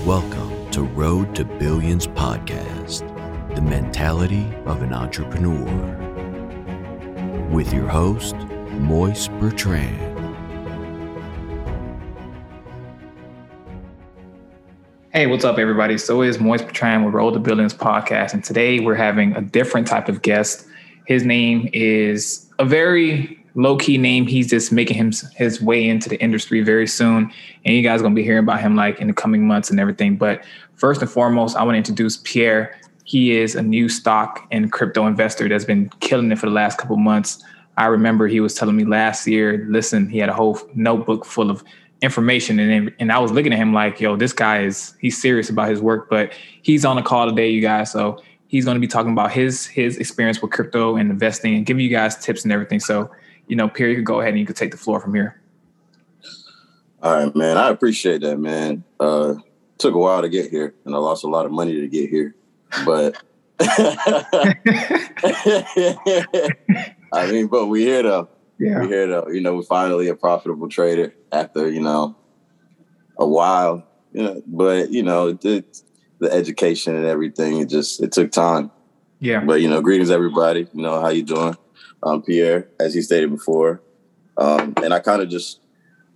Welcome to Road to Billions podcast, the mentality of an entrepreneur. With your host, Moise Bertrand. Hey, what's up, everybody? So it's Moise Bertrand with Road to Billions podcast, and today we're having a different type of guest. His name is a very low key name. He's just making him his way into the industry very soon, and you guys are gonna be hearing about him like in the coming months and everything. But first and foremost, I want to introduce Pierre. He is a new stock and crypto investor that's been killing it for the last couple months. I remember he was telling me last year, listen, he had a whole notebook full of information and and I was looking at him like, yo, this guy is he's serious about his work, but he's on the call today, you guys. So he's going to be talking about his his experience with crypto and investing and giving you guys tips and everything. So you know, Pierre, you could go ahead and you could take the floor from here. All right, man. I appreciate that, man. Uh, took a while to get here, and I lost a lot of money to get here, but I mean, but we here though. Yeah. We here though. You know, we're finally a profitable trader after you know a while. You know, but you know the, the education and everything. It just it took time. Yeah. But you know, greetings everybody. You know how you doing? Um, Pierre, as he stated before. Um, and I kind of just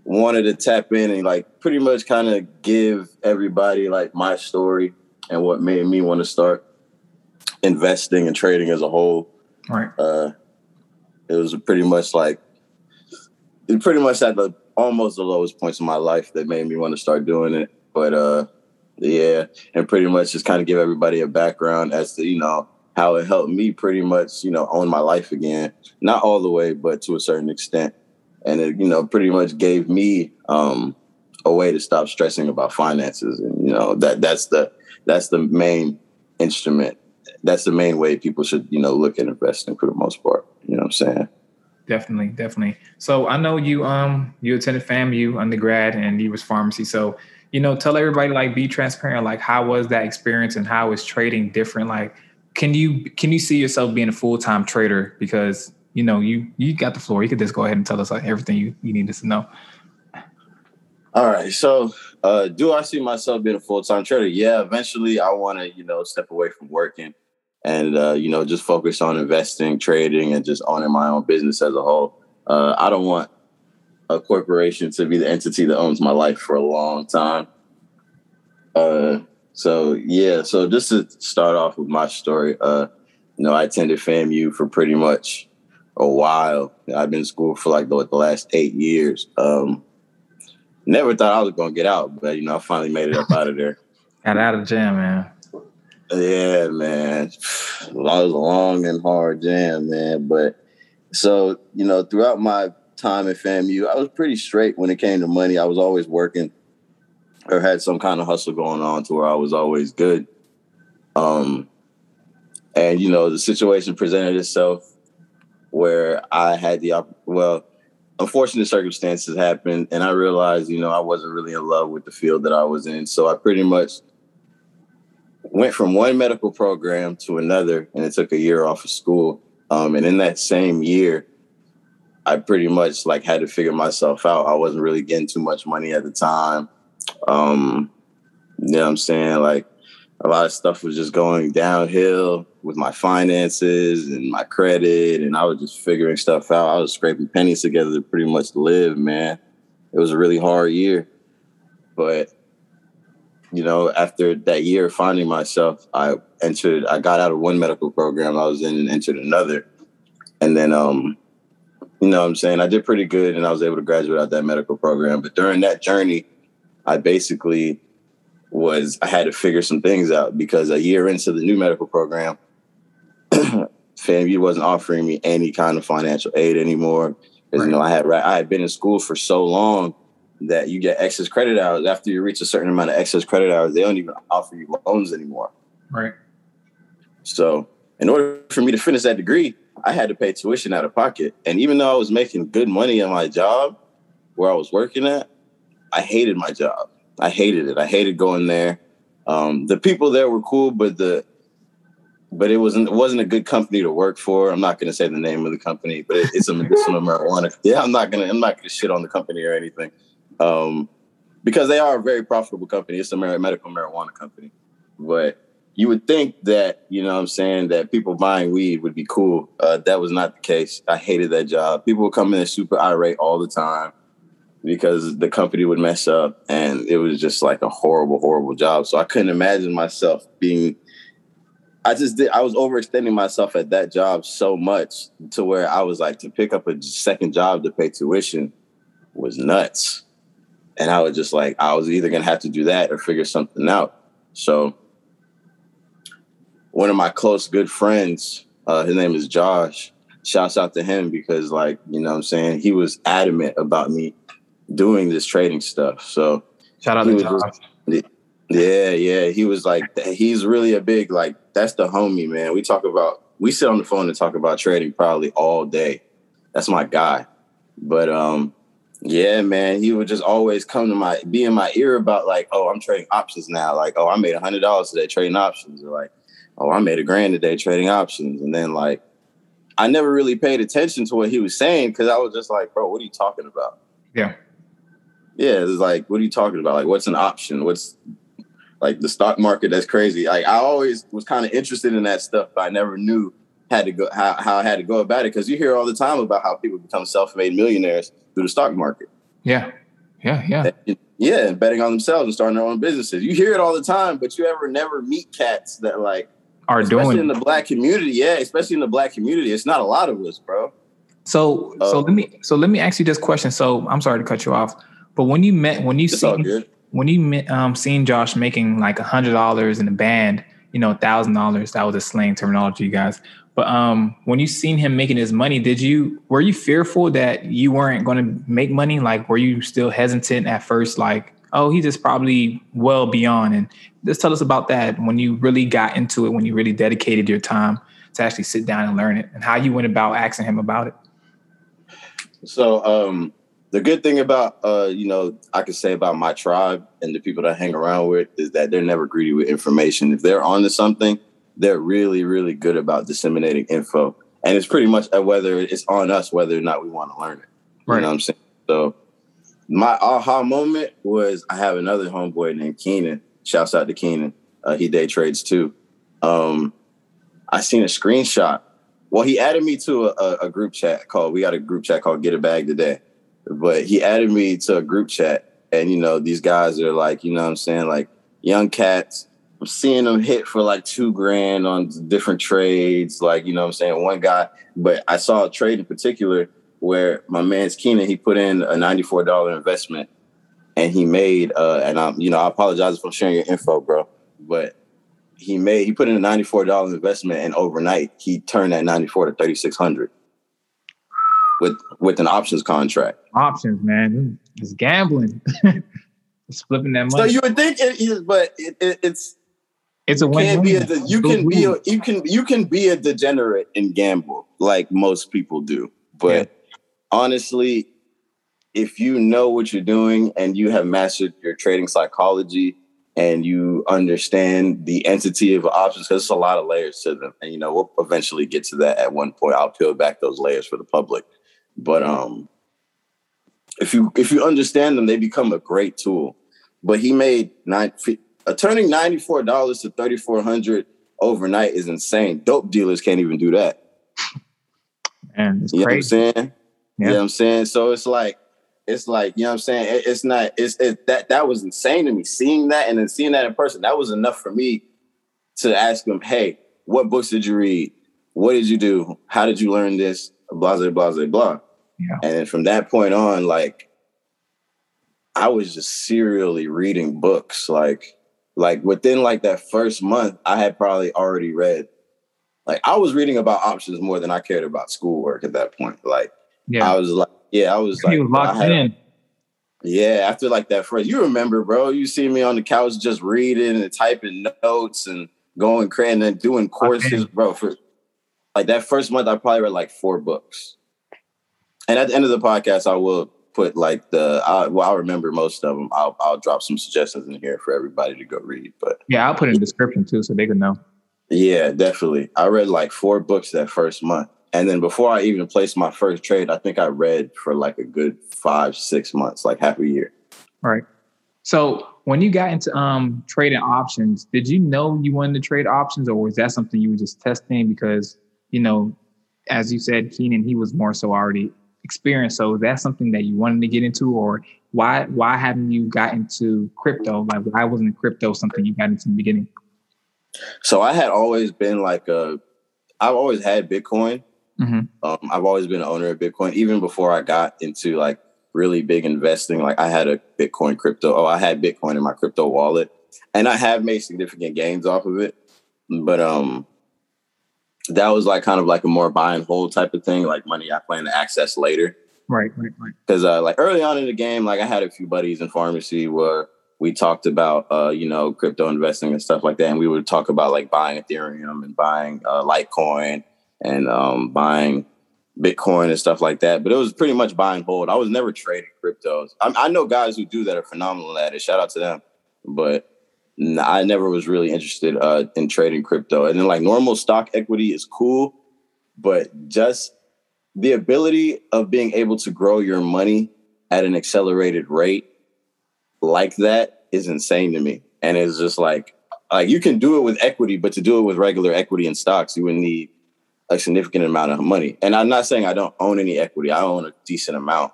wanted to tap in and like pretty much kind of give everybody like my story and what made me want to start investing and trading as a whole. Right. Uh, it was pretty much like it pretty much at the almost the lowest points in my life that made me want to start doing it. But uh, yeah, and pretty much just kind of give everybody a background as to you know how it helped me pretty much, you know, own my life again. Not all the way, but to a certain extent. And it, you know, pretty much gave me um, a way to stop stressing about finances. And you know, that that's the that's the main instrument. That's the main way people should, you know, look at investing for the most part. You know what I'm saying? Definitely, definitely. So I know you um you attended FAMU undergrad and you was pharmacy. So, you know, tell everybody like be transparent, like how was that experience and how is trading different? Like can you can you see yourself being a full time trader? Because you know you you got the floor. You could just go ahead and tell us like everything you, you need us to know. All right. So, uh, do I see myself being a full time trader? Yeah. Eventually, I want to you know step away from working and uh, you know just focus on investing, trading, and just owning my own business as a whole. Uh, I don't want a corporation to be the entity that owns my life for a long time. Uh, so yeah, so just to start off with my story, uh, you know, I attended FAMU for pretty much a while. I've been in school for like the, the last eight years. Um, never thought I was gonna get out, but you know, I finally made it up out of there. Got out of jam, man. Yeah, man. It was a long and hard jam, man. But so, you know, throughout my time at FAMU, I was pretty straight when it came to money. I was always working or had some kind of hustle going on to where I was always good. Um, and you know, the situation presented itself where I had the well, unfortunate circumstances happened, and I realized, you know, I wasn't really in love with the field that I was in. So I pretty much went from one medical program to another, and it took a year off of school. Um, and in that same year, I pretty much like had to figure myself out. I wasn't really getting too much money at the time. Um, you know what I'm saying? Like a lot of stuff was just going downhill with my finances and my credit, and I was just figuring stuff out. I was scraping pennies together to pretty much live, man. It was a really hard year. But you know, after that year finding myself, I entered I got out of one medical program I was in and entered another. And then um, you know what I'm saying? I did pretty good and I was able to graduate out that medical program. But during that journey, I basically was I had to figure some things out because a year into the new medical program, FAMU wasn't offering me any kind of financial aid anymore. Because right. you know I had I had been in school for so long that you get excess credit hours after you reach a certain amount of excess credit hours. They don't even offer you loans anymore. Right. So in order for me to finish that degree, I had to pay tuition out of pocket. And even though I was making good money at my job where I was working at, I hated my job. I hated it. I hated going there. Um, the people there were cool, but the but it wasn't it wasn't a good company to work for. I'm not going to say the name of the company, but it, it's a medicinal marijuana. Yeah, I'm not gonna I'm not gonna shit on the company or anything. Um, because they are a very profitable company. It's a medical marijuana company, but you would think that you know what I'm saying that people buying weed would be cool. Uh, that was not the case. I hated that job. People would come in super irate all the time because the company would mess up, and it was just like a horrible, horrible job. So I couldn't imagine myself being. I just did. I was overextending myself at that job so much to where I was like to pick up a second job to pay tuition was nuts, and I was just like I was either gonna have to do that or figure something out. So one of my close good friends, uh, his name is Josh. Shouts out to him because, like, you know what I'm saying? He was adamant about me doing this trading stuff. So shout out to Josh. Just, yeah, yeah. He was like, he's really a big, like, that's the homie, man. We talk about, we sit on the phone and talk about trading probably all day. That's my guy. But um, yeah, man, he would just always come to my be in my ear about like, oh, I'm trading options now. Like, oh, I made a hundred dollars today trading options. Or like, oh, I made a grand today trading options. And then like, I never really paid attention to what he was saying because I was just like, bro, what are you talking about? Yeah. Yeah. It's like, what are you talking about? Like, what's an option? What's like the stock market? That's crazy. Like, I always was kind of interested in that stuff, but I never knew had to go how, how I had to go about it because you hear all the time about how people become self-made millionaires through the stock market. Yeah. Yeah. Yeah. And, yeah, and betting on themselves and starting their own businesses. You hear it all the time, but you ever never meet cats that like are especially doing in the black community. Yeah, especially in the black community, it's not a lot of us, bro. So, uh, so let me so let me ask you this question. So, I'm sorry to cut you off, but when you met when you seen when you met, um seen Josh making like a hundred dollars in a band, you know, thousand dollars. That was a slang terminology, you guys. But um, when you seen him making his money, did you were you fearful that you weren't going to make money? Like, were you still hesitant at first? Like, oh, he's just probably well beyond. And just tell us about that when you really got into it, when you really dedicated your time to actually sit down and learn it, and how you went about asking him about it. So um, the good thing about uh, you know I could say about my tribe and the people that I hang around with is that they're never greedy with information. If they're onto something, they're really really good about disseminating info, and it's pretty much whether it's on us whether or not we want to learn it. Right. You know what I'm saying? So my aha moment was I have another homeboy named Keenan. Shouts out to Keenan. Uh, he day trades too. Um, I seen a screenshot. Well, he added me to a, a, group chat called. We got a group chat called Get a Bag Today, but he added me to a group chat, and you know these guys are like, you know, what I'm saying like young cats. I'm seeing them hit for like two grand on different trades, like you know, what I'm saying one guy. But I saw a trade in particular where my man's Keenan, he put in a $94 investment and he made uh and I'm you know, I apologize for sharing your info, bro, but he made he put in a $94 investment and overnight he turned that 94 to 3600 with with an options contract. Options, man. It's gambling. it's flipping that money. So you would think it is, but it, it, it's it's a win. Be a, you can be a, you can you can be a degenerate and gamble like most people do, but yeah honestly, if you know what you're doing and you have mastered your trading psychology and you understand the entity of options, because there's a lot of layers to them. And you know, we'll eventually get to that at one point. I'll peel back those layers for the public. But um if you if you understand them, they become a great tool. But he made nine uh, turning $94 to 3400 overnight is insane. Dope dealers can't even do that. And you crazy. know what I'm saying? You know what I'm saying? So it's like, it's like, you know what I'm saying? It, it's not, it's it, that that was insane to me. Seeing that and then seeing that in person, that was enough for me to ask him, hey, what books did you read? What did you do? How did you learn this? Blah, blah, blah, blah. Yeah. And then from that point on, like I was just serially reading books. Like, like within like that first month, I had probably already read. Like I was reading about options more than I cared about schoolwork at that point. Like yeah. I was like, yeah, I was like, was locked had, in. Yeah, after like that first, you remember, bro? You see me on the couch just reading and typing notes and going crazy and then doing courses, bro. For like that first month, I probably read like four books. And at the end of the podcast, I will put like the I, well, I'll remember most of them. I'll I'll drop some suggestions in here for everybody to go read. But yeah, I'll put in the description too, so they can know. Yeah, definitely. I read like four books that first month. And then before I even placed my first trade, I think I read for like a good five, six months, like half a year. Right. So when you got into um, trading options, did you know you wanted to trade options, or was that something you were just testing because you know, as you said, Keenan, he was more so already experienced. So that's something that you wanted to get into, or why why haven't you gotten to crypto? Like why wasn't crypto something you got into in the beginning? So I had always been like a, I've always had Bitcoin. Mm-hmm. Um, I've always been an owner of Bitcoin, even before I got into like really big investing. Like I had a Bitcoin crypto. Oh, I had Bitcoin in my crypto wallet, and I have made significant gains off of it. But um, that was like kind of like a more buy and hold type of thing, like money I plan to access later. Right, right, right. Because uh, like early on in the game, like I had a few buddies in pharmacy where we talked about uh, you know crypto investing and stuff like that, and we would talk about like buying Ethereum and buying uh, Litecoin and um, buying Bitcoin and stuff like that. But it was pretty much buy and hold. I was never trading cryptos. I, I know guys who do that are phenomenal at it. Shout out to them. But I never was really interested uh, in trading crypto. And then like normal stock equity is cool, but just the ability of being able to grow your money at an accelerated rate like that is insane to me. And it's just like like you can do it with equity, but to do it with regular equity and stocks, you would need a significant amount of money. And I'm not saying I don't own any equity. I own a decent amount.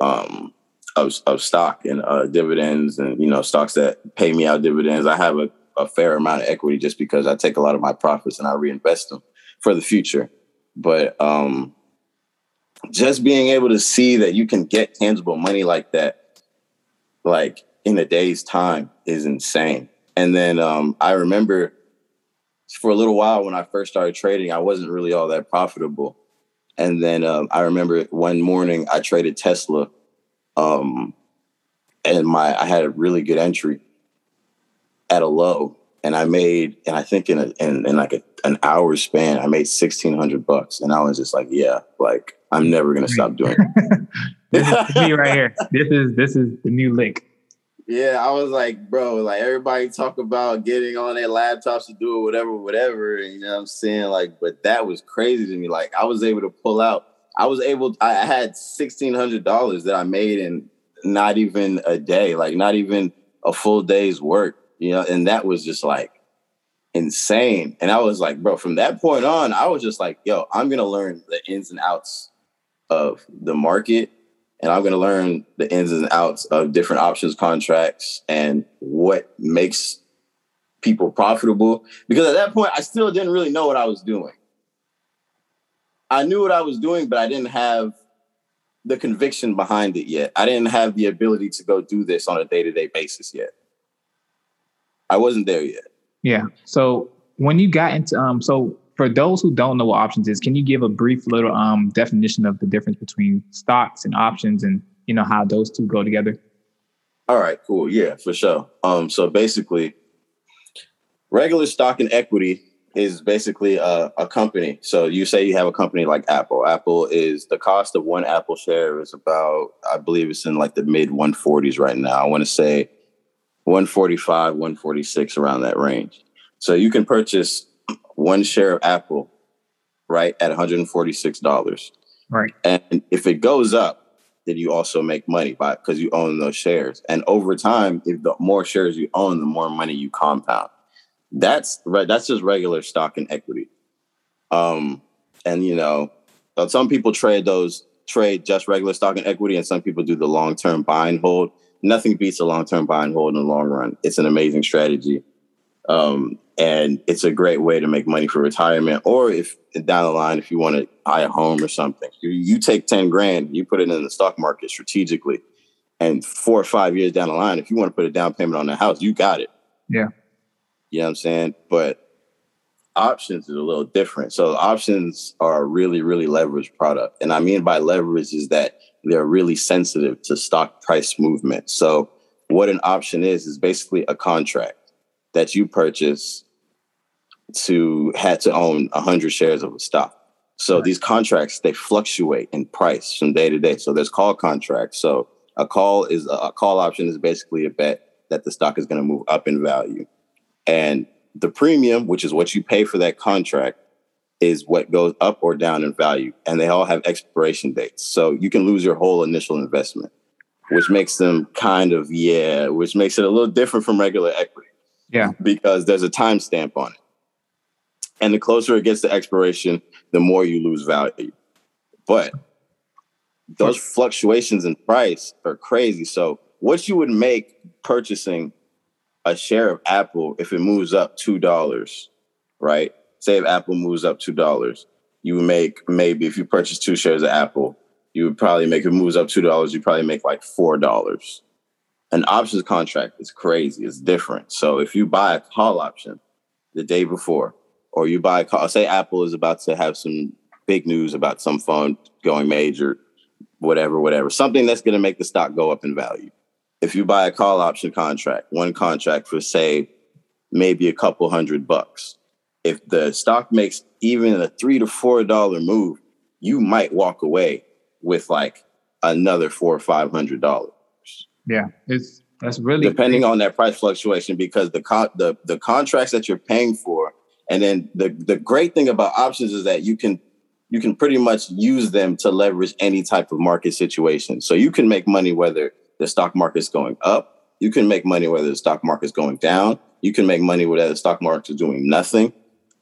Um, of, of stock and uh, dividends and you know stocks that pay me out dividends. I have a, a fair amount of equity just because I take a lot of my profits and I reinvest them for the future. But um, just being able to see that you can get tangible money like that, like in a day's time, is insane. And then um, I remember for a little while when I first started trading, I wasn't really all that profitable. And then um, I remember one morning I traded Tesla um, and my I had a really good entry at a low, and I made and I think in a, in, in like a, an hour span I made sixteen hundred bucks, and I was just like, yeah, like I'm never gonna stop doing it. this is me right here. This is this is the new link. Yeah, I was like, bro, like everybody talk about getting on their laptops to do it, whatever, whatever. You know what I'm saying? Like, but that was crazy to me. Like, I was able to pull out I was able. I had sixteen hundred dollars that I made in not even a day, like not even a full day's work, you know. And that was just like insane. And I was like, bro, from that point on, I was just like, yo, I'm gonna learn the ins and outs of the market, and I'm gonna learn the ins and outs of different options contracts and what makes people profitable. Because at that point, I still didn't really know what I was doing. I knew what I was doing, but I didn't have the conviction behind it yet. I didn't have the ability to go do this on a day to day basis yet. I wasn't there yet. Yeah. So when you got into um, so for those who don't know what options is, can you give a brief little um definition of the difference between stocks and options, and you know how those two go together? All right. Cool. Yeah, for sure. Um, so basically, regular stock and equity is basically a, a, company. So you say you have a company like Apple. Apple is the cost of one Apple share is about, I believe it's in like the mid 140s right now. I want to say 145, 146 around that range. So you can purchase one share of Apple, right, at $146. Right. And if it goes up, then you also make money by because you own those shares. And over time, if the more shares you own, the more money you compound. That's right. That's just regular stock and equity. Um, and you know, some people trade those trade just regular stock and equity, and some people do the long term buy and hold. Nothing beats a long term buy and hold in the long run. It's an amazing strategy. Um, and it's a great way to make money for retirement or if down the line if you want to buy a home or something you, you take 10 grand you put it in the stock market strategically and four or five years down the line if you want to put a down payment on the house you got it yeah you know what I'm saying? But options is a little different. So options are a really, really leveraged product. And I mean by leverage is that they're really sensitive to stock price movement. So what an option is is basically a contract that you purchase to had to own 100 shares of a stock. So right. these contracts they fluctuate in price from day to day. So there's call contracts. So a call is a call option is basically a bet that the stock is going to move up in value. And the premium, which is what you pay for that contract, is what goes up or down in value. And they all have expiration dates. So you can lose your whole initial investment. which makes them kind of yeah, which makes it a little different from regular equity. Yeah, because there's a timestamp on it, and the closer it gets to expiration, the more you lose value. But those fluctuations in price are crazy. So what you would make purchasing a share of Apple if it moves up two dollars, right? Say if Apple moves up two dollars, you make maybe if you purchase two shares of Apple, you would probably make it moves up two dollars, you probably make like four dollars. An options contract is crazy, it's different. So if you buy a call option the day before, or you buy a call, say Apple is about to have some big news about some phone going major, whatever, whatever, something that's going to make the stock go up in value if you buy a call option contract, one contract for say maybe a couple hundred bucks, if the stock makes even a three to four dollar move, you might walk away with like another four or five hundred dollars. Yeah, it's that's really depending on that price fluctuation because the con- the the contracts that you're paying for, and then the the great thing about options is that you can you can pretty much use them to leverage any type of market situation. So you can make money whether the stock market's going up. You can make money whether the stock market's going down. You can make money whether the stock market is doing nothing.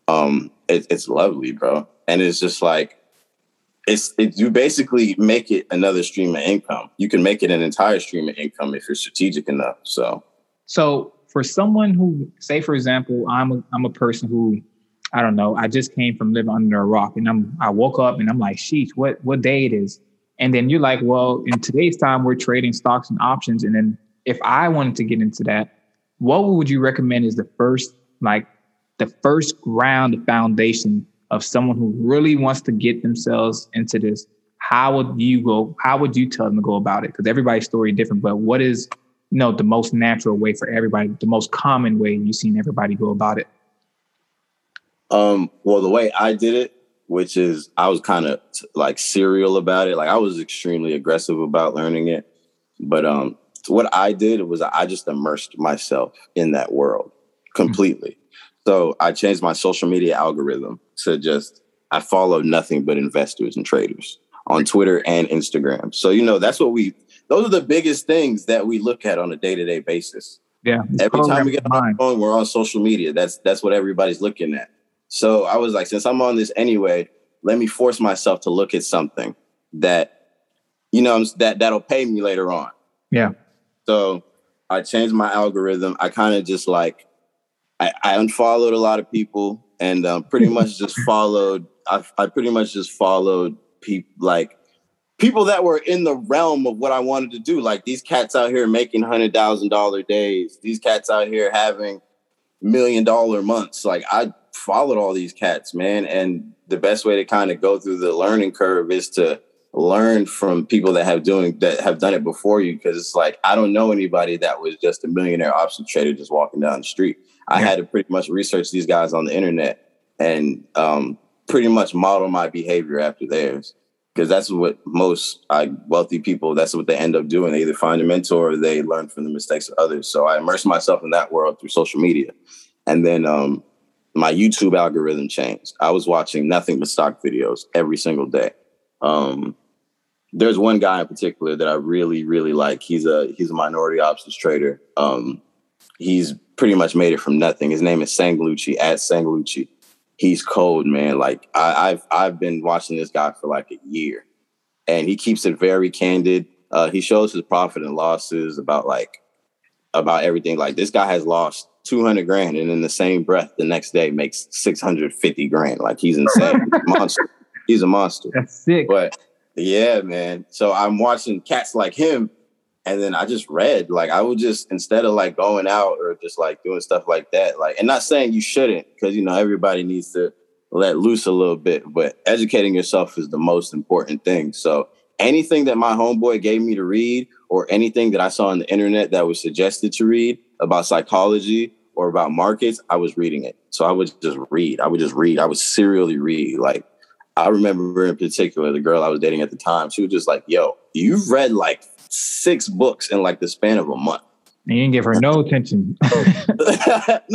Um, it, it's lovely, bro. And it's just like, it's it, you basically make it another stream of income. You can make it an entire stream of income if you're strategic enough. So, so for someone who, say, for example, I'm a, I'm a person who, I don't know, I just came from living under a rock, and I'm I woke up and I'm like, sheesh, what what day it is? And then you're like, well, in today's time, we're trading stocks and options. And then if I wanted to get into that, what would you recommend is the first, like the first ground foundation of someone who really wants to get themselves into this? How would you go? How would you tell them to go about it? Because everybody's story is different, but what is, you know, the most natural way for everybody, the most common way you've seen everybody go about it? Um, well, the way I did it which is I was kind of like serial about it. Like I was extremely aggressive about learning it. But um what I did was I just immersed myself in that world completely. Mm-hmm. So I changed my social media algorithm to just I follow nothing but investors and traders on Twitter and Instagram. So you know that's what we those are the biggest things that we look at on a day-to-day basis. Yeah. Every time we get on the phone, we're on social media. That's that's what everybody's looking at. So I was like, since I'm on this anyway, let me force myself to look at something that, you know, that that'll pay me later on. Yeah. So I changed my algorithm. I kind of just like, I, I, unfollowed a lot of people and um, pretty much just followed. I, I pretty much just followed people like people that were in the realm of what I wanted to do. Like these cats out here making hundred thousand dollar days. These cats out here having million dollar months. Like I followed all these cats, man. And the best way to kind of go through the learning curve is to learn from people that have doing that have done it before you. Cause it's like I don't know anybody that was just a millionaire option trader just walking down the street. I had to pretty much research these guys on the internet and um, pretty much model my behavior after theirs. Because that's what most uh, wealthy people, that's what they end up doing. They either find a mentor or they learn from the mistakes of others. So I immersed myself in that world through social media. And then um, my YouTube algorithm changed. I was watching nothing but stock videos every single day. Um, there's one guy in particular that I really, really like. He's a he's a minority options trader. Um, he's pretty much made it from nothing. His name is Sanglucci at Sanglucci. He's cold, man. Like I, I've I've been watching this guy for like a year, and he keeps it very candid. Uh, he shows his profit and losses about like about everything. Like this guy has lost 200 grand and in the same breath the next day makes 650 grand. Like he's insane. he's a monster. He's a monster. That's sick. But yeah, man. So I'm watching cats like him. And then I just read, like, I would just, instead of like going out or just like doing stuff like that, like, and not saying you shouldn't, because, you know, everybody needs to let loose a little bit, but educating yourself is the most important thing. So anything that my homeboy gave me to read or anything that I saw on the internet that was suggested to read about psychology or about markets, I was reading it. So I would just read. I would just read. I would serially read. Like I remember in particular, the girl I was dating at the time, she was just like, yo, you've read like six books in like the span of a month. And you didn't give her no attention. no,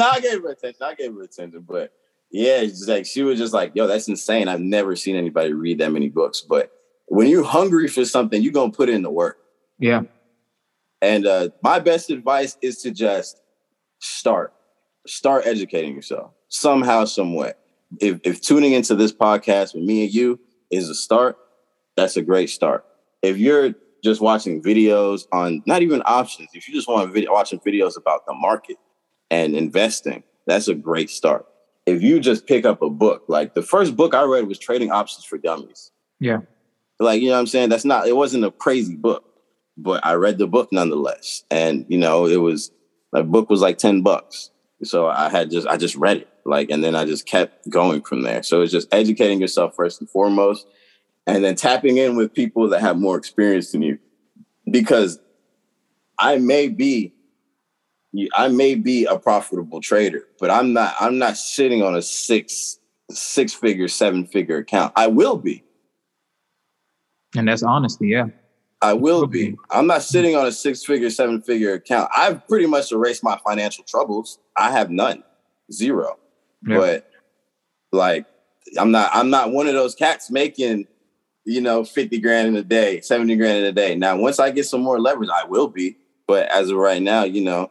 I gave her attention. I gave her attention. But yeah, like she was just like, yo, that's insane. I've never seen anybody read that many books. But when you're hungry for something, you're gonna put in the work. Yeah. And uh, my best advice is to just start, start educating yourself somehow, some way. If, if tuning into this podcast with me and you is a start, that's a great start. If you're just watching videos on not even options, if you just want to video, watching videos about the market and investing, that's a great start. If you just pick up a book, like the first book I read was Trading Options for Dummies. Yeah. Like, you know what I'm saying? That's not, it wasn't a crazy book, but I read the book nonetheless. And, you know, it was, the book was like 10 bucks. So I had just, I just read it. Like, and then I just kept going from there. So it's just educating yourself first and foremost, and then tapping in with people that have more experience than you. Because I may be I may be a profitable trader, but I'm not I'm not sitting on a six six figure, seven figure account. I will be. And that's honesty, yeah. I will be. I'm not hmm. sitting on a six figure, seven figure account. I've pretty much erased my financial troubles. I have none. Zero. Yeah. But like I'm not I'm not one of those cats making, you know, 50 grand in a day, 70 grand in a day. Now, once I get some more leverage, I will be. But as of right now, you know,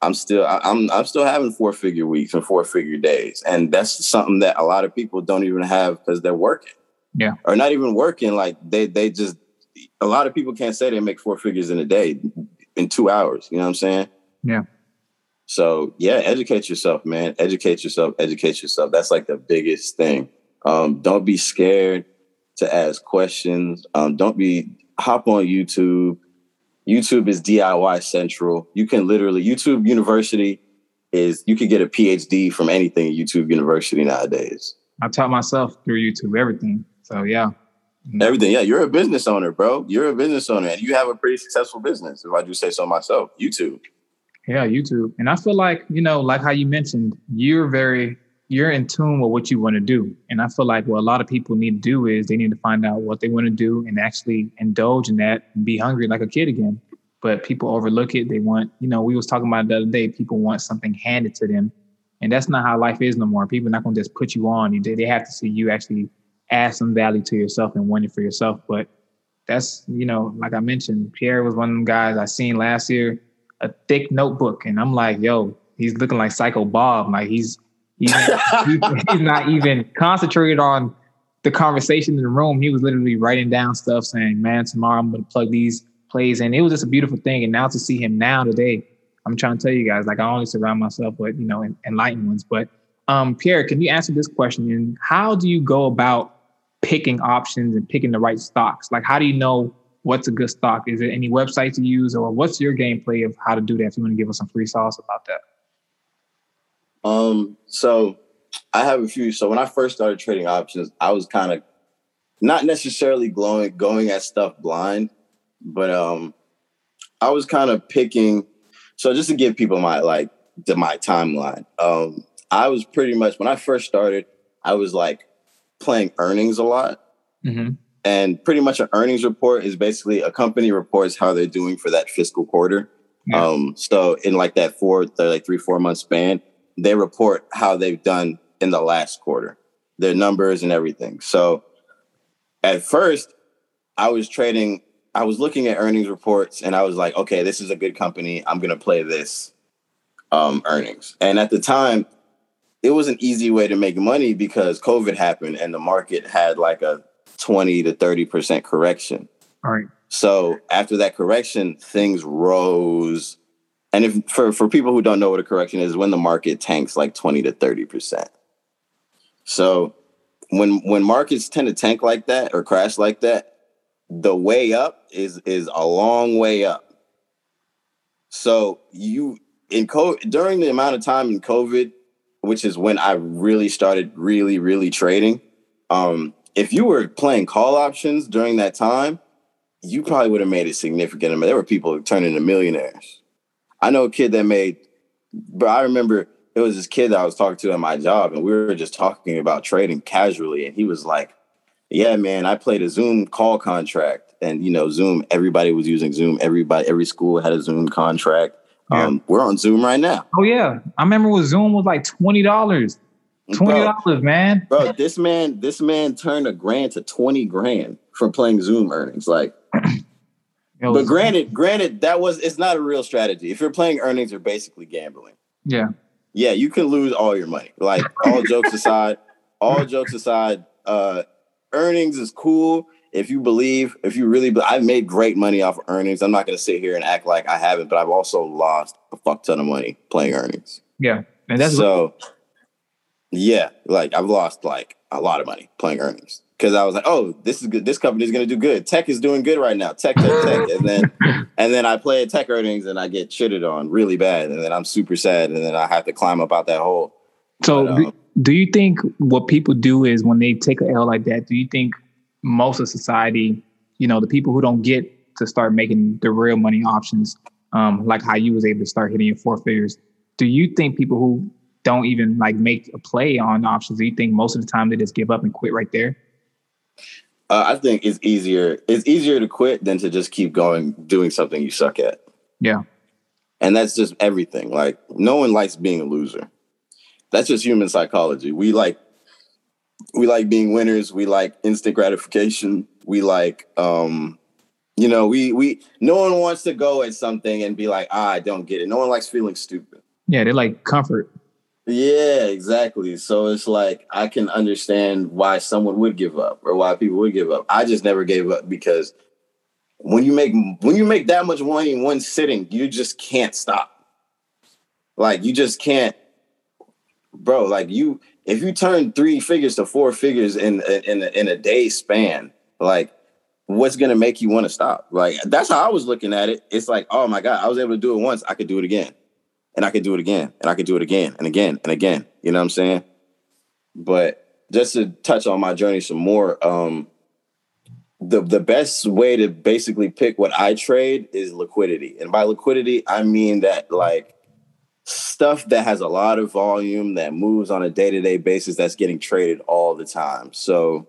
I'm still I'm I'm still having four figure weeks and four figure days, and that's something that a lot of people don't even have because they're working. Yeah, or not even working. Like they they just a lot of people can't say they make four figures in a day in two hours. You know what I'm saying? Yeah. So yeah, educate yourself, man. Educate yourself. Educate yourself. That's like the biggest thing. Um, don't be scared to ask questions. Um, don't be hop on YouTube YouTube is DIY central. You can literally YouTube University is you could get a PhD from anything at YouTube University nowadays. I taught myself through YouTube everything. So yeah. Everything. Yeah, you're a business owner, bro. You're a business owner and you have a pretty successful business, if I do say so myself. YouTube. Yeah, YouTube. And I feel like, you know, like how you mentioned, you're very you're in tune with what you want to do. And I feel like what a lot of people need to do is they need to find out what they want to do and actually indulge in that and be hungry like a kid again. But people overlook it. They want, you know, we was talking about the other day, people want something handed to them. And that's not how life is no more. People are not going to just put you on. They have to see you actually add some value to yourself and win it for yourself. But that's, you know, like I mentioned, Pierre was one of them guys I seen last year, a thick notebook. And I'm like, yo, he's looking like Psycho Bob. Like he's He's, he's not even concentrated on the conversation in the room. He was literally writing down stuff saying, man, tomorrow I'm going to plug these plays in. It was just a beautiful thing. And now to see him now today, I'm trying to tell you guys, like I only surround myself with, you know, enlightened ones. But um, Pierre, can you answer this question? And how do you go about picking options and picking the right stocks? Like, how do you know what's a good stock? Is there any websites to use or what's your gameplay of how to do that? If you want to give us some free sauce about that. Um, so I have a few. So when I first started trading options, I was kind of not necessarily glowing, going at stuff blind, but um, I was kind of picking. So just to give people my like my timeline, um, I was pretty much when I first started, I was like playing earnings a lot. Mm-hmm. And pretty much an earnings report is basically a company reports how they're doing for that fiscal quarter. Yeah. Um, so in like that four, like three, four month span, they report how they've done in the last quarter, their numbers and everything. So at first, I was trading, I was looking at earnings reports and I was like, okay, this is a good company. I'm going to play this um, earnings. And at the time, it was an easy way to make money because COVID happened and the market had like a 20 to 30% correction. All right. So after that correction, things rose and if for, for people who don't know what a correction is, when the market tanks like 20 to 30%. So when when markets tend to tank like that or crash like that, the way up is is a long way up. So you in COVID during the amount of time in COVID, which is when I really started really, really trading. Um, if you were playing call options during that time, you probably would have made a significant amount. There were people turning into millionaires. I know a kid that made, but I remember it was this kid that I was talking to at my job, and we were just talking about trading casually, and he was like, "Yeah, man, I played a Zoom call contract, and you know, Zoom. Everybody was using Zoom. Everybody, every school had a Zoom contract. Yeah. Um, we're on Zoom right now. Oh yeah, I remember when Zoom was like twenty dollars. Twenty dollars, man. Bro, this man, this man turned a grand to twenty grand from playing Zoom earnings. Like, but granted, granted, that was it's not a real strategy. If you're playing earnings, you're basically gambling. Yeah. Yeah, you can lose all your money. Like all jokes aside, all jokes aside, uh, earnings is cool if you believe, if you really, I've made great money off of earnings. I'm not going to sit here and act like I haven't, but I've also lost a fuck ton of money playing earnings. Yeah, and that's so. Yeah, like I've lost like a lot of money playing earnings because I was like, oh, this is good. This company is going to do good. Tech is doing good right now. Tech, tech, tech, and then and then I play at tech earnings and I get shitted on really bad, and then I'm super sad, and then I have to climb up out that hole. So, but, um, do you think what people do is when they take a L like that? Do you think most of society, you know, the people who don't get to start making the real money options, um, like how you was able to start hitting your four figures, do you think people who don't even like make a play on options, do you think most of the time they just give up and quit right there? Uh, I think it's easier. It's easier to quit than to just keep going doing something you suck at. Yeah, and that's just everything. Like no one likes being a loser. That's just human psychology. We like we like being winners. We like instant gratification. We like, um, you know, we we no one wants to go at something and be like, ah, I don't get it. No one likes feeling stupid. Yeah, they like comfort. Yeah, exactly. So it's like I can understand why someone would give up or why people would give up. I just never gave up because when you make when you make that much money in one sitting, you just can't stop. Like you just can't, bro. Like you if you turn three figures to four figures in in a, in a day span, like what's gonna make you want to stop? Like that's how I was looking at it. It's like, oh my god, I was able to do it once, I could do it again, and I could do it again, and I could do it again, and again, and again. You know what I'm saying? But just to touch on my journey some more, um, the the best way to basically pick what I trade is liquidity, and by liquidity I mean that like stuff that has a lot of volume that moves on a day-to-day basis that's getting traded all the time. So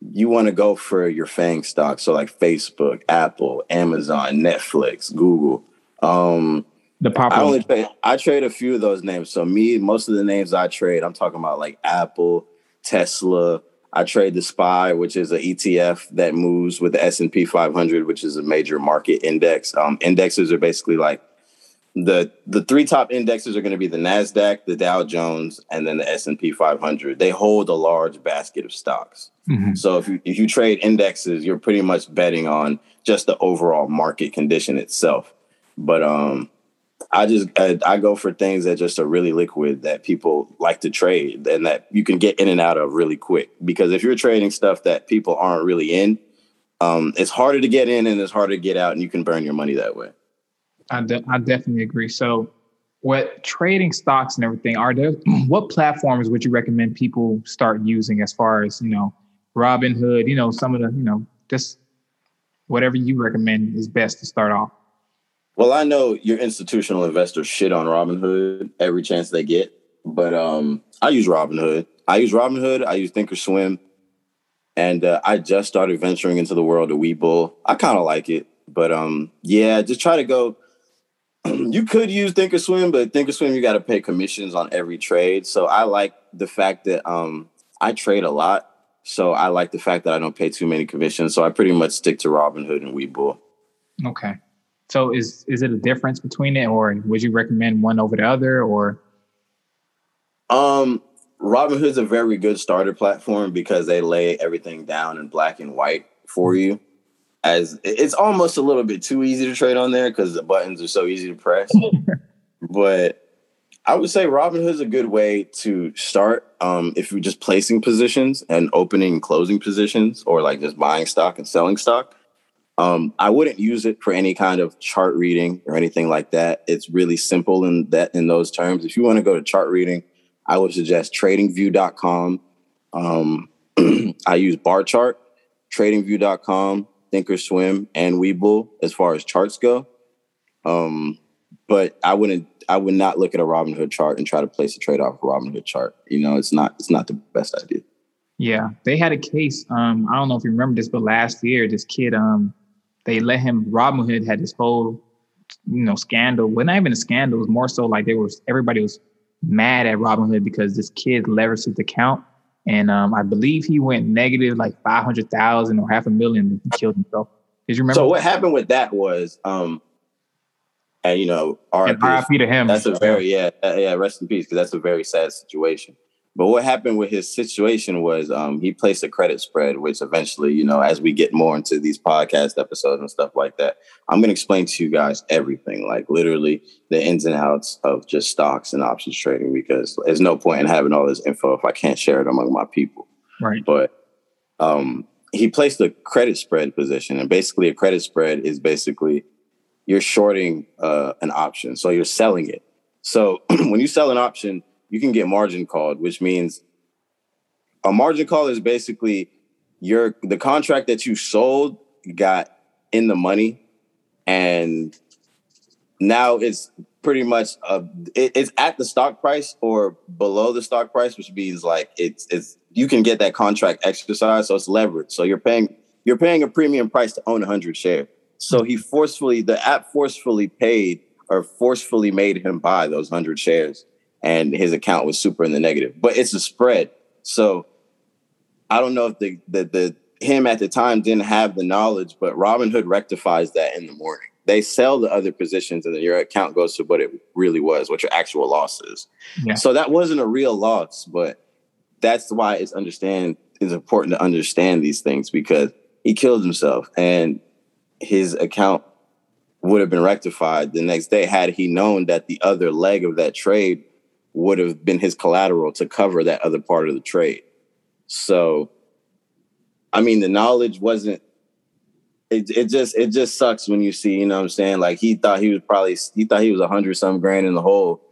you want to go for your FANG stocks, so like Facebook, Apple, Amazon, Netflix, Google. Um the popular. I only pay, I trade a few of those names. So me, most of the names I trade, I'm talking about like Apple, Tesla. I trade the SPY, which is an ETF that moves with the S and P 500, which is a major market index. Um, indexes are basically like the the three top indexes are going to be the Nasdaq, the Dow Jones, and then the S and P 500. They hold a large basket of stocks. Mm-hmm. So if you if you trade indexes, you're pretty much betting on just the overall market condition itself. But um, I just I, I go for things that just are really liquid that people like to trade and that you can get in and out of really quick. Because if you're trading stuff that people aren't really in, um, it's harder to get in and it's harder to get out, and you can burn your money that way. I, de- I definitely agree. So, what trading stocks and everything are there? What platforms would you recommend people start using as far as you know, Robinhood? You know, some of the you know, just whatever you recommend is best to start off. Well, I know your institutional investors shit on Robinhood every chance they get, but um, I use Robinhood. I use Robinhood. I use Thinkorswim, and uh, I just started venturing into the world of Webull. I kind of like it, but um, yeah, just try to go you could use Thinkorswim, but Thinkorswim you got to pay commissions on every trade. So I like the fact that um, I trade a lot. So I like the fact that I don't pay too many commissions. So I pretty much stick to Robinhood and Webull. Okay. So is is it a difference between it, or would you recommend one over the other, or? Um, Robinhood's a very good starter platform because they lay everything down in black and white for you as it's almost a little bit too easy to trade on there because the buttons are so easy to press. but I would say Robinhood's a good way to start um, if you're just placing positions and opening and closing positions, or like just buying stock and selling stock. Um, I wouldn't use it for any kind of chart reading or anything like that. It's really simple in that in those terms. If you want to go to chart reading, I would suggest TradingView.com. Um, I use Barchart, TradingView.com, Thinkorswim and Webull as far as charts go. Um, but I wouldn't I would not look at a Robinhood chart and try to place a trade off a Robinhood chart. You know, it's not it's not the best idea. Yeah, they had a case. Um, I don't know if you remember this, but last year, this kid, um, they let him. Robinhood had this whole, you know, scandal. Well, not even a scandal. It was more so like there was everybody was mad at Robinhood because this kid leveraged his account and um, I believe he went negative like five hundred thousand or half a million. And he killed himself. Did you remember? So what happened with that was, um, and you know, RIP to him. That's a very yeah, yeah. Rest in peace, because that's a very sad situation. But what happened with his situation was um, he placed a credit spread, which eventually, you know, as we get more into these podcast episodes and stuff like that, I'm going to explain to you guys everything, like literally the ins and outs of just stocks and options trading, because there's no point in having all this info if I can't share it among my people. Right. But um, he placed a credit spread position, and basically, a credit spread is basically you're shorting uh, an option, so you're selling it. So when you sell an option you can get margin called, which means a margin call is basically your the contract that you sold got in the money and now it's pretty much uh, it, it's at the stock price or below the stock price which means like it's it's you can get that contract exercise so it's leverage. So you're paying you're paying a premium price to own 100 shares so he forcefully the app forcefully paid or forcefully made him buy those 100 shares and his account was super in the negative. But it's a spread. So I don't know if the the, the him at the time didn't have the knowledge, but Robinhood rectifies that in the morning. They sell the other positions and then your account goes to what it really was, what your actual loss is. Yeah. So that wasn't a real loss, but that's why it's understand it's important to understand these things because he killed himself and his account would have been rectified the next day had he known that the other leg of that trade would have been his collateral to cover that other part of the trade. So, I mean, the knowledge wasn't. It, it just it just sucks when you see you know what I'm saying like he thought he was probably he thought he was a hundred some grand in the hole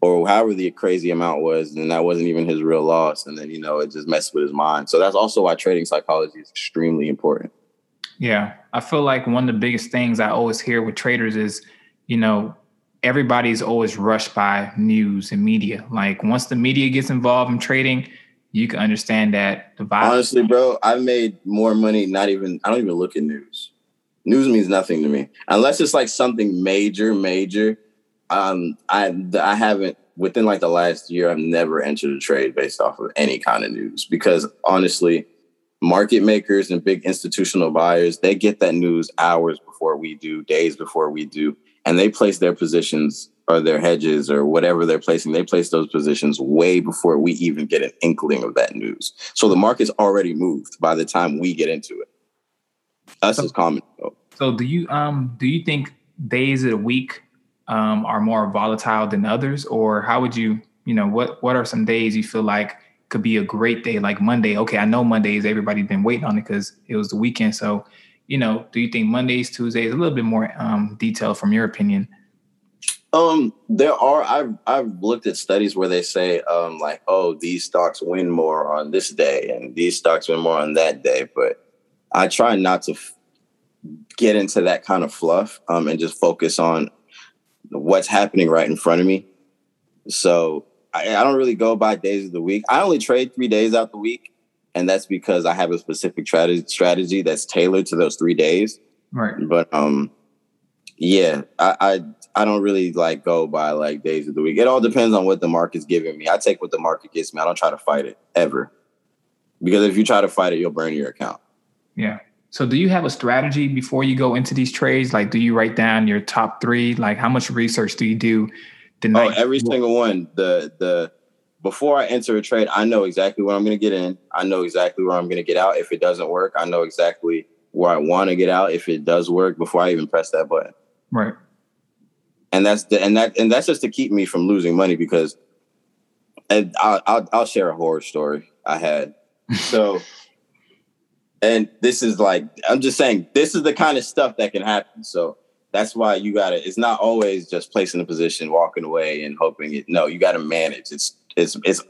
or however the crazy amount was and that wasn't even his real loss and then you know it just messed with his mind so that's also why trading psychology is extremely important yeah i feel like one of the biggest things i always hear with traders is you know everybody's always rushed by news and media. Like once the media gets involved in trading, you can understand that the vibe. Honestly, bro, I've made more money. Not even I don't even look at news. News means nothing to me unless it's like something major, major. Um, I I haven't within like the last year. I've never entered a trade based off of any kind of news because honestly, market makers and big institutional buyers they get that news hours before we do, days before we do and they place their positions or their hedges or whatever they're placing, they place those positions way before we even get an inkling of that news. So the market's already moved by the time we get into it. Us so, is common. So do you um do you think days of the week um are more volatile than others, or how would you you know what what are some days you feel like could be a great day like Monday? Okay, I know Mondays everybody's been waiting on it because it was the weekend, so you know, do you think Mondays, Tuesdays, a little bit more um, detail from your opinion? Um, there are. I've I've looked at studies where they say, um, like, oh, these stocks win more on this day, and these stocks win more on that day. But I try not to f- get into that kind of fluff, um, and just focus on what's happening right in front of me. So I, I don't really go by days of the week. I only trade three days out the week and that's because I have a specific strategy that's tailored to those three days. Right. But um, yeah, I, I I don't really like go by like days of the week. It all depends on what the market's giving me. I take what the market gives me. I don't try to fight it ever, because if you try to fight it, you'll burn your account. Yeah. So do you have a strategy before you go into these trades? Like, do you write down your top three? Like, how much research do you do? The oh, every single one. The the before I enter a trade, I know exactly where I'm going to get in. I know exactly where I'm going to get out. If it doesn't work, I know exactly where I want to get out. If it does work, before I even press that button. Right. And that's the, and that and that's just to keep me from losing money because, and I'll I'll, I'll share a horror story I had. So, and this is like I'm just saying this is the kind of stuff that can happen. So that's why you got to. It's not always just placing a position, walking away, and hoping it. No, you got to manage. It's it's it's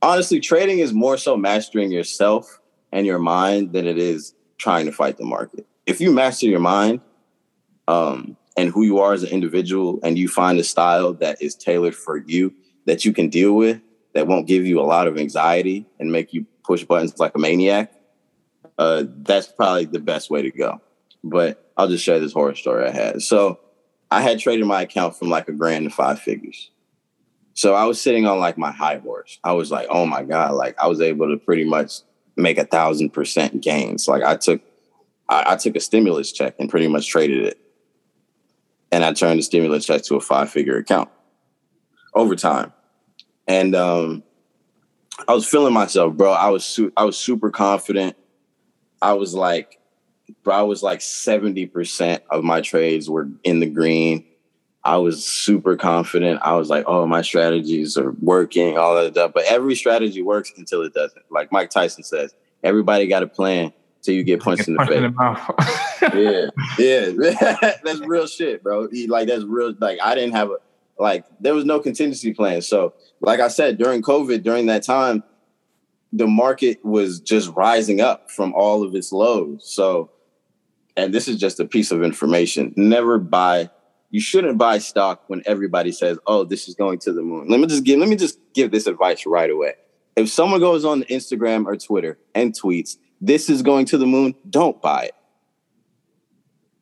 honestly trading is more so mastering yourself and your mind than it is trying to fight the market. If you master your mind um, and who you are as an individual, and you find a style that is tailored for you that you can deal with, that won't give you a lot of anxiety and make you push buttons like a maniac, uh, that's probably the best way to go. But I'll just share this horror story I had. So I had traded my account from like a grand to five figures. So I was sitting on like my high horse. I was like, oh my God, like I was able to pretty much make a thousand percent gains. Like I took I, I took a stimulus check and pretty much traded it. And I turned the stimulus check to a five figure account over time. And um, I was feeling myself, bro. I was su- I was super confident. I was like, bro, I was like 70% of my trades were in the green. I was super confident. I was like, oh, my strategies are working, all that stuff. But every strategy works until it doesn't. Like Mike Tyson says, everybody got a plan till you get punched in the face. yeah, yeah, that's real shit, bro. He, Like that's real. Like I didn't have a like there was no contingency plan. So, like I said, during COVID, during that time, the market was just rising up from all of its lows. So, and this is just a piece of information. Never buy you shouldn't buy stock when everybody says, "Oh, this is going to the moon." Let me just give let me just give this advice right away. If someone goes on Instagram or Twitter and tweets, "This is going to the moon," don't buy it.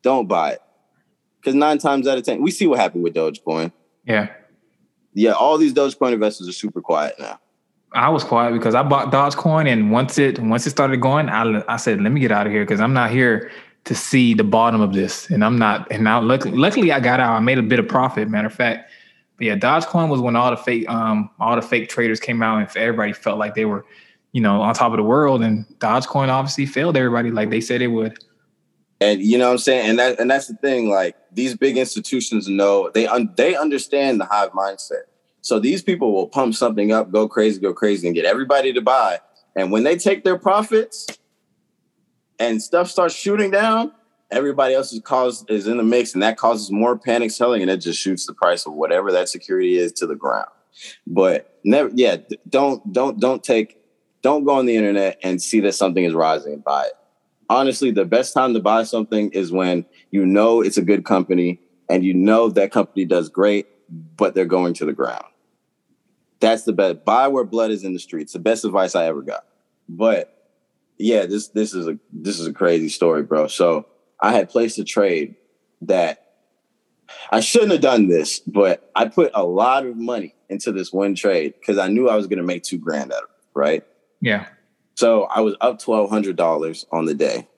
Don't buy it. Cuz 9 times out of 10, we see what happened with Dogecoin. Yeah. Yeah, all these Dogecoin investors are super quiet now. I was quiet because I bought Dogecoin and once it once it started going, I I said, "Let me get out of here because I'm not here to see the bottom of this. And I'm not, and now luckily, luckily I got out. I made a bit of profit, matter of fact. But yeah, Dogecoin was when all the fake, um, all the fake traders came out and everybody felt like they were, you know, on top of the world. And Dogecoin obviously failed everybody like they said it would. And you know what I'm saying? And that and that's the thing, like these big institutions know they un, they understand the hive mindset. So these people will pump something up, go crazy, go crazy, and get everybody to buy. And when they take their profits, and stuff starts shooting down, everybody else's cause is in the mix, and that causes more panic selling, and it just shoots the price of whatever that security is to the ground. But never, yeah, don't don't don't take don't go on the internet and see that something is rising and buy it. Honestly, the best time to buy something is when you know it's a good company and you know that company does great, but they're going to the ground. That's the best. Buy where blood is in the streets. The best advice I ever got. But yeah, this this is a this is a crazy story, bro. So I had placed a trade that I shouldn't have done this, but I put a lot of money into this one trade because I knew I was gonna make two grand out of it, right? Yeah. So I was up twelve hundred dollars on the day.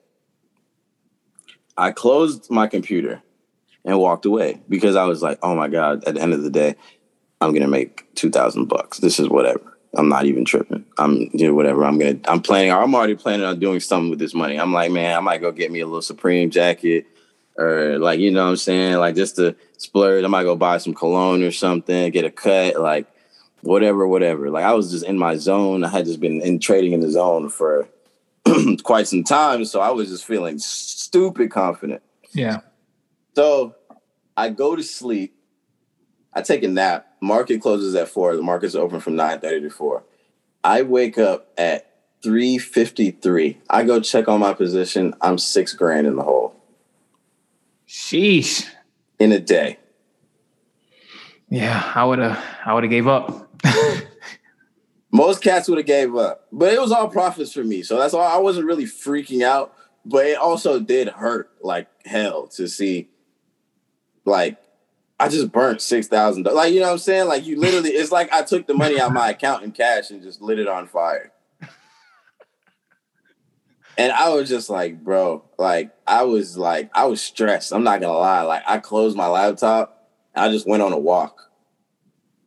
I closed my computer and walked away because I was like, oh my God, at the end of the day, I'm gonna make two thousand bucks. This is whatever. I'm not even tripping. I'm you know whatever. I'm gonna I'm planning. I'm already planning on doing something with this money. I'm like, man, I might go get me a little Supreme jacket, or like you know what I'm saying, like just to splurge. I might go buy some cologne or something, get a cut, like whatever, whatever. Like I was just in my zone. I had just been in trading in the zone for quite some time, so I was just feeling stupid confident. Yeah. So I go to sleep. I take a nap Market closes at four. The market's open from nine thirty to four. I wake up at three fifty three. I go check on my position. I'm six grand in the hole. Sheesh. In a day. Yeah, I would have. I would have gave up. Most cats would have gave up, but it was all profits for me. So that's all. I wasn't really freaking out, but it also did hurt like hell to see, like I just burnt six thousand dollars. Like you know what I'm saying? Like you literally, it's like I took the money out my account in cash and just lit it on fire. And I was just like, bro, like I was like, I was stressed. I'm not gonna lie. Like I closed my laptop. I just went on a walk.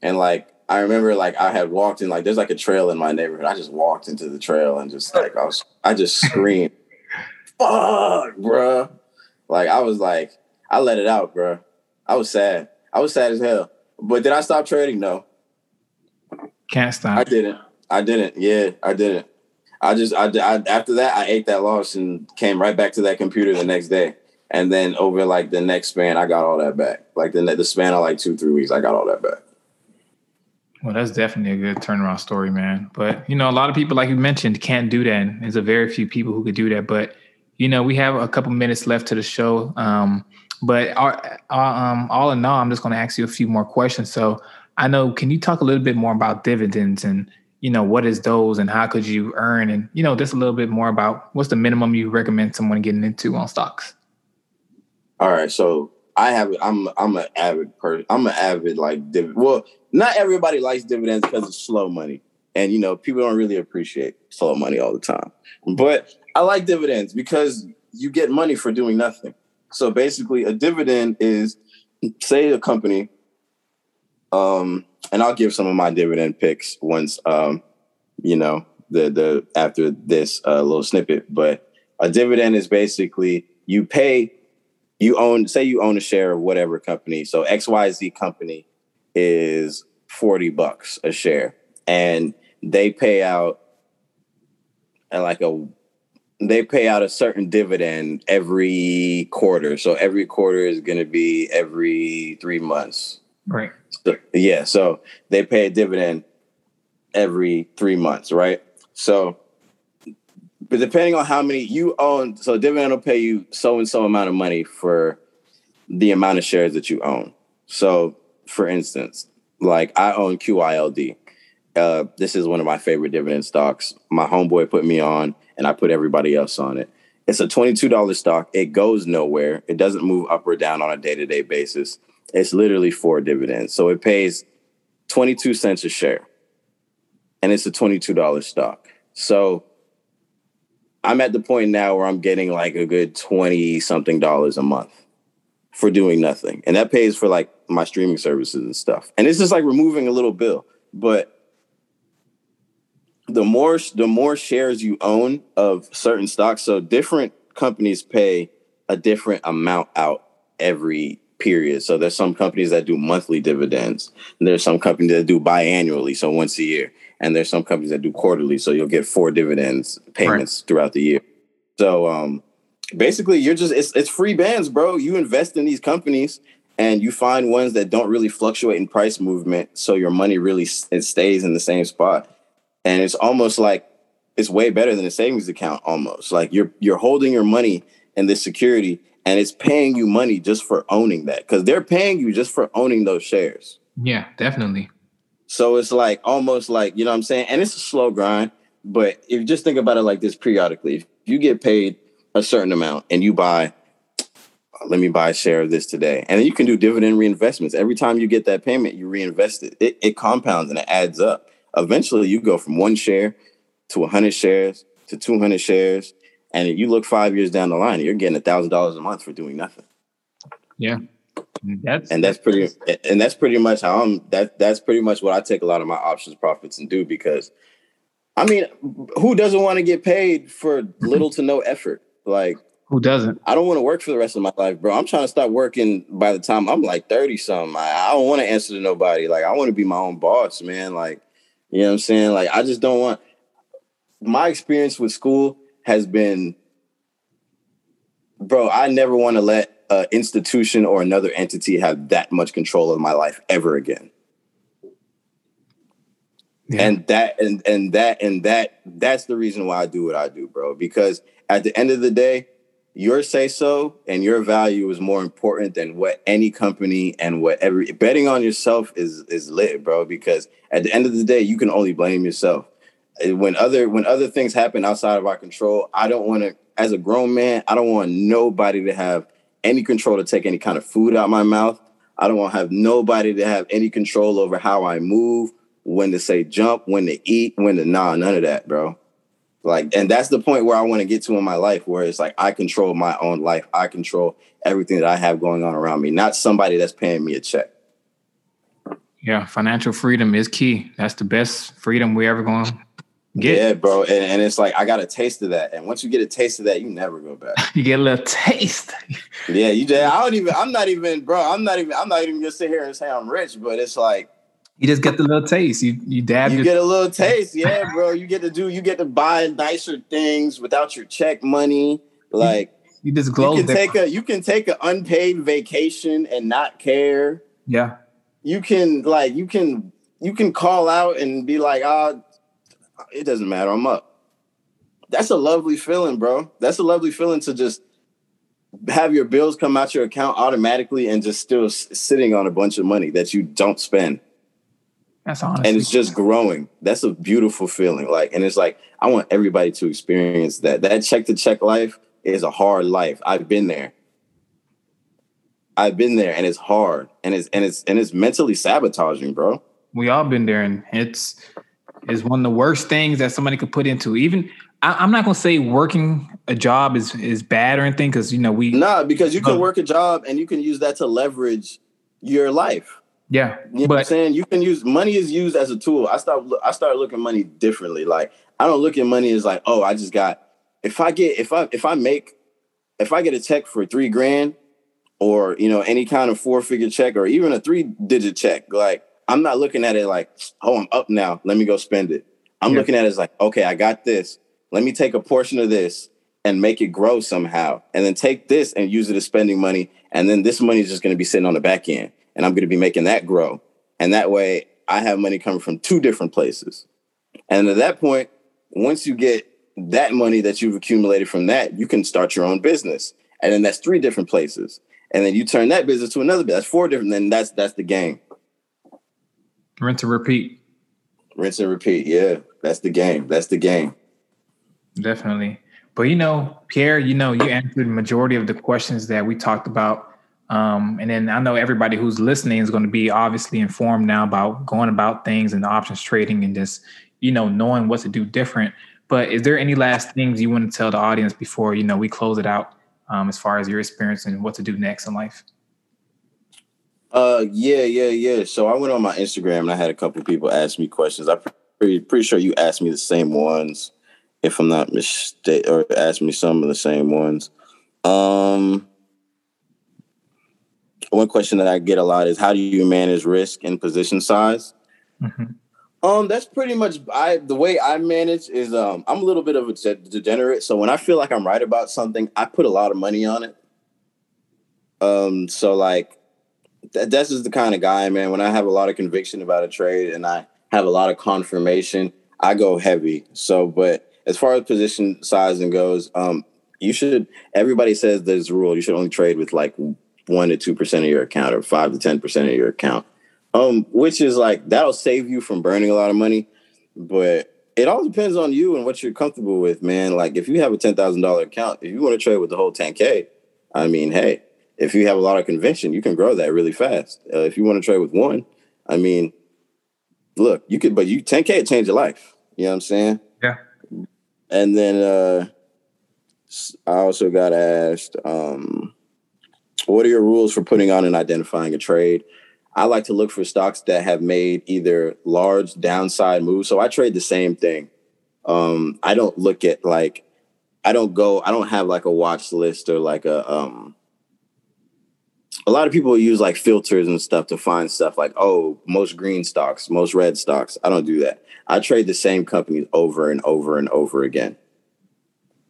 And like I remember like I had walked in like there's like a trail in my neighborhood. I just walked into the trail and just like I was I just screamed, fuck, bro. Like I was like, I let it out, bro. I was sad. I was sad as hell. But did I stop trading? No. Can't stop. I didn't. I didn't. Yeah, I didn't. I just I, I after that I ate that loss and came right back to that computer the next day. And then over like the next span, I got all that back. Like the the span of like two three weeks, I got all that back. Well, that's definitely a good turnaround story, man. But you know, a lot of people, like you mentioned, can't do that. And there's a very few people who could do that. But you know, we have a couple minutes left to the show. Um, but our, our, um, all in all, I'm just going to ask you a few more questions. So I know, can you talk a little bit more about dividends and you know what is those and how could you earn and you know just a little bit more about what's the minimum you recommend someone getting into on stocks? All right, so I have I'm I'm an avid person. I'm an avid like div- well, not everybody likes dividends because it's slow money, and you know people don't really appreciate slow money all the time. But I like dividends because you get money for doing nothing. So basically, a dividend is say a company, um, and I'll give some of my dividend picks once, um, you know, the the after this uh, little snippet. But a dividend is basically you pay, you own, say you own a share of whatever company. So X Y Z company is forty bucks a share, and they pay out and like a they pay out a certain dividend every quarter. So every quarter is going to be every three months. Right. So, yeah. So they pay a dividend every three months, right? So, but depending on how many you own, so dividend will pay you so and so amount of money for the amount of shares that you own. So, for instance, like I own QYLD. Uh, this is one of my favorite dividend stocks. My homeboy put me on, and I put everybody else on it. It's a $22 stock. It goes nowhere. It doesn't move up or down on a day to day basis. It's literally for dividends. So it pays 22 cents a share, and it's a $22 stock. So I'm at the point now where I'm getting like a good 20 something dollars a month for doing nothing. And that pays for like my streaming services and stuff. And it's just like removing a little bill. But the more the more shares you own of certain stocks, so different companies pay a different amount out every period. So there's some companies that do monthly dividends. And there's some companies that do biannually, so once a year. And there's some companies that do quarterly, so you'll get four dividends payments right. throughout the year. So um, basically, you're just it's it's free bands, bro. You invest in these companies and you find ones that don't really fluctuate in price movement, so your money really it stays in the same spot and it's almost like it's way better than a savings account almost. Like you're you're holding your money in this security and it's paying you money just for owning that. Because they're paying you just for owning those shares. Yeah definitely. So it's like almost like you know what i'm saying? And it's a slow grind but if you just think about it like this periodically if you get paid a certain amount and you buy let me buy a share of this today and then you can do dividend reinvestments. Every time you get that payment you reinvest it. It, it compounds and it adds up eventually you go from one share to 100 shares to 200 shares and you look five years down the line you're getting a thousand dollars a month for doing nothing. Yeah. Mm. That's and that's pretty and that's pretty much how i'm that that's pretty much what i take a lot of my options profits and do because i mean who doesn't want to get paid for little to no effort? Like who doesn't? I don't want to work for the rest of my life bro. I'm trying to start working by the time i'm like 30 something. I, I don't want to answer to nobody. Like i want to be my own boss man. Like you know what I'm saying? Like I just don't want my experience with school has been bro, I never want to let an institution or another entity have that much control of my life ever again. Yeah. And that and and that and that that's the reason why I do what I do, bro. Because at the end of the day, your say so and your value is more important than what any company and what every betting on yourself is is lit, bro. Because at the end of the day, you can only blame yourself. When other when other things happen outside of our control, I don't want to. As a grown man, I don't want nobody to have any control to take any kind of food out my mouth. I don't want to have nobody to have any control over how I move, when to say jump, when to eat, when to nah, none of that, bro. Like, and that's the point where I want to get to in my life, where it's like I control my own life. I control everything that I have going on around me, not somebody that's paying me a check. Yeah, financial freedom is key. That's the best freedom we ever going to get. Yeah, bro. And, and, it's like I got a taste of that. And once you get a taste of that, you never go back. you get a little taste. yeah, you I don't even I'm not even, bro, I'm not even I'm not even gonna sit here and say I'm rich, but it's like you just get the little taste. You you dab. You your- get a little taste, yeah, bro. You get to do. You get to buy nicer things without your check money. Like you, you just glow. You can take a you can take an unpaid vacation and not care. Yeah. You can like you can you can call out and be like, ah, oh, it doesn't matter. I'm up. That's a lovely feeling, bro. That's a lovely feeling to just have your bills come out your account automatically and just still sitting on a bunch of money that you don't spend. That's honestly. And it's just growing. That's a beautiful feeling. Like, and it's like I want everybody to experience that. That check to check life is a hard life. I've been there. I've been there, and it's hard, and it's and it's and it's mentally sabotaging, bro. We all been there, and it's is one of the worst things that somebody could put into. Even I, am not gonna say working a job is is bad or anything because you know we nah because you can work a job and you can use that to leverage your life. Yeah, you know but, what I'm saying you can use money is used as a tool. I start I start looking money differently. Like I don't look at money as like oh I just got if I get if I if I make if I get a check for three grand or you know any kind of four figure check or even a three digit check like I'm not looking at it like oh I'm up now let me go spend it. I'm yeah. looking at it as like okay I got this let me take a portion of this and make it grow somehow. And then take this and use it as spending money. And then this money is just going to be sitting on the back end. And I'm going to be making that grow. And that way I have money coming from two different places. And at that point, once you get that money that you've accumulated from that, you can start your own business. And then that's three different places. And then you turn that business to another business. That's four different. Then that's that's the game. Rinse and repeat. Rinse and repeat. Yeah, that's the game. That's the game. Definitely. But you know, Pierre, you know, you answered the majority of the questions that we talked about. Um, and then I know everybody who's listening is going to be obviously informed now about going about things and options trading and just, you know, knowing what to do different. But is there any last things you want to tell the audience before, you know, we close it out um, as far as your experience and what to do next in life? Uh, yeah, yeah, yeah. So I went on my Instagram and I had a couple people ask me questions. I'm pretty, pretty sure you asked me the same ones if I'm not mistaken, or ask me some of the same ones. Um, one question that I get a lot is how do you manage risk and position size? Mm-hmm. Um, that's pretty much I the way I manage is um I'm a little bit of a degenerate. So when I feel like I'm right about something, I put a lot of money on it. Um, so like that, that's just the kind of guy, man. When I have a lot of conviction about a trade and I have a lot of confirmation, I go heavy. So, but as far as position sizing goes, um, you should. Everybody says there's a rule. You should only trade with like one to two percent of your account, or five to ten percent of your account. Um, which is like that'll save you from burning a lot of money, but it all depends on you and what you're comfortable with, man. Like if you have a ten thousand dollar account, if you want to trade with the whole ten k, I mean, hey, if you have a lot of conviction, you can grow that really fast. Uh, if you want to trade with one, I mean, look, you could, but you ten k change your life. You know what I'm saying? Yeah. And then uh, I also got asked, um, what are your rules for putting on and identifying a trade? I like to look for stocks that have made either large downside moves. So I trade the same thing. Um, I don't look at like, I don't go, I don't have like a watch list or like a, um, a lot of people use like filters and stuff to find stuff like, oh, most green stocks, most red stocks. I don't do that. I trade the same companies over and over and over again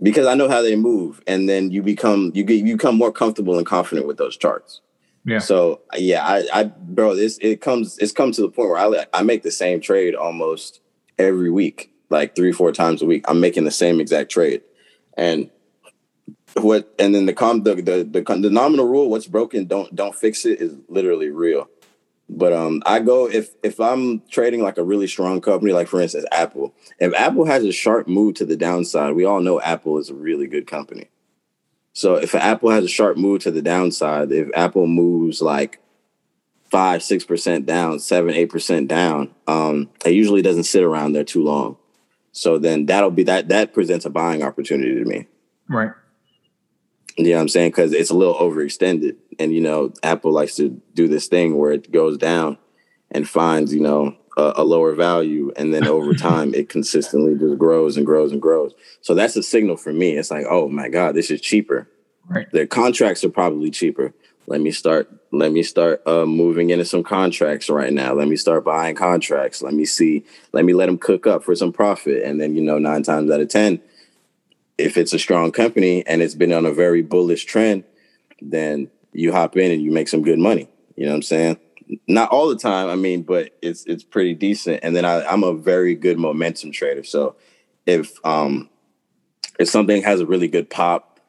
because I know how they move, and then you become you get you become more comfortable and confident with those charts. Yeah. So yeah, I, I bro, this it comes it's come to the point where I I make the same trade almost every week, like three four times a week. I'm making the same exact trade, and what and then the com the, the the the nominal rule, what's broken, don't don't fix it, is literally real. But um, I go if if I'm trading like a really strong company, like for instance Apple. If Apple has a sharp move to the downside, we all know Apple is a really good company. So if Apple has a sharp move to the downside, if Apple moves like five, six percent down, seven, eight percent down, um, it usually doesn't sit around there too long. So then that'll be that that presents a buying opportunity to me. Right. You know what I'm saying? Because it's a little overextended. And, you know, Apple likes to do this thing where it goes down and finds, you know, a, a lower value. And then over time, it consistently just grows and grows and grows. So that's a signal for me. It's like, oh my God, this is cheaper. Right. Their contracts are probably cheaper. Let me start. Let me start uh, moving into some contracts right now. Let me start buying contracts. Let me see. Let me let them cook up for some profit. And then you know, nine times out of ten, if it's a strong company and it's been on a very bullish trend, then you hop in and you make some good money. You know what I'm saying? Not all the time, I mean, but it's it's pretty decent. And then I, I'm a very good momentum trader. So if um if something has a really good pop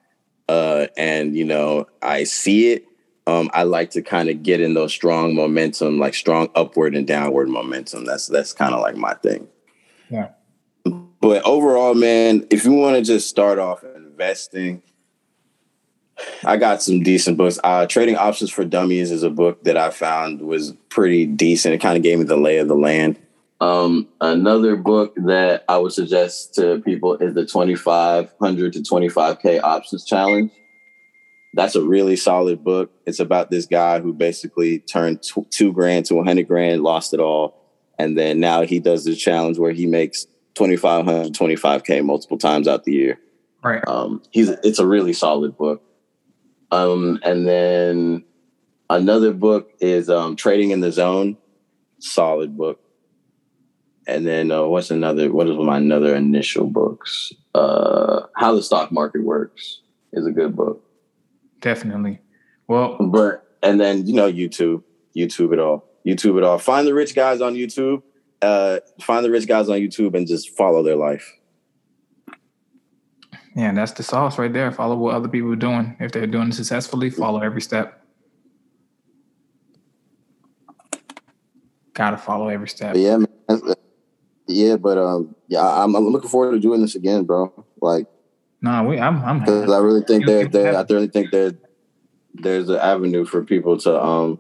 uh and you know I see it, um, I like to kind of get in those strong momentum, like strong upward and downward momentum. That's that's kind of like my thing. Yeah. But overall, man, if you want to just start off investing, I got some decent books. Uh, Trading Options for Dummies is a book that I found was pretty decent. It kind of gave me the lay of the land. Um, another book that I would suggest to people is the 2500 to 25K Options Challenge. That's a really solid book. It's about this guy who basically turned two grand to 100 grand, lost it all. And then now he does this challenge where he makes 2500 25K multiple times out the year. Right. Um, he's it's a really solid book. Um, and then another book is um, Trading in the Zone. Solid book and then uh, what's another? What is my another initial books? Uh, How the Stock Market Works is a good book. Definitely. Well, but and then you know YouTube, YouTube it all, YouTube it all. Find the rich guys on YouTube. Uh, find the rich guys on YouTube and just follow their life. Yeah, that's the sauce right there. Follow what other people are doing. If they're doing it successfully, follow every step. Gotta follow every step. Yeah, man, yeah, but um, yeah, I'm, I'm looking forward to doing this again, bro. Like, no, nah, we, I'm, I'm. Because I really think there, there, I really think that there's an avenue for people to, um,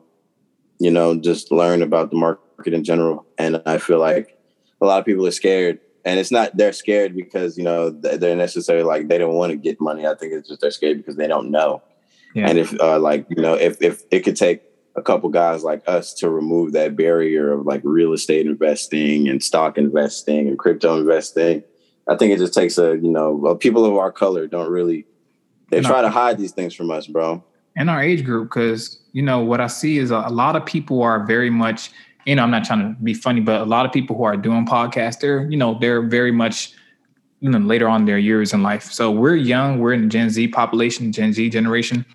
you know, just learn about the market in general. And I feel like a lot of people are scared, and it's not they're scared because you know they're necessarily like they don't want to get money. I think it's just they're scared because they don't know. Yeah. And if uh, like you know, if if it could take a couple guys like us to remove that barrier of like real estate investing and stock investing and crypto investing. I think it just takes a, you know, people of our color don't really, they try our, to hide these things from us, bro. And our age group, because, you know, what I see is a, a lot of people are very much, you know, I'm not trying to be funny, but a lot of people who are doing podcasts, they're, you know, they're very much, you know, later on their years in life. So we're young, we're in the Gen Z population, Gen Z generation.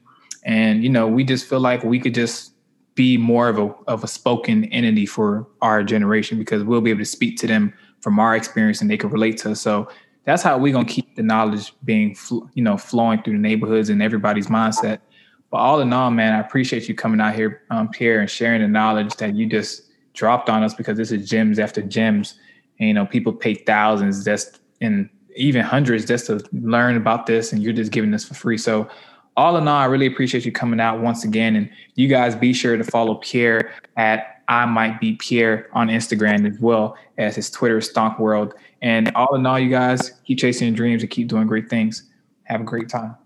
And, you know, we just feel like we could just be more of a of a spoken entity for our generation because we'll be able to speak to them from our experience and they can relate to us. So that's how we're gonna keep the knowledge being you know flowing through the neighborhoods and everybody's mindset. But all in all, man, I appreciate you coming out here, um, Pierre, and sharing the knowledge that you just dropped on us because this is gems after gems. And, you know, people pay thousands just and even hundreds just to learn about this, and you're just giving this for free. So all in all, I really appreciate you coming out once again. And you guys be sure to follow Pierre at I might be Pierre on Instagram as well as his Twitter Stonk World. And all in all, you guys keep chasing your dreams and keep doing great things. Have a great time.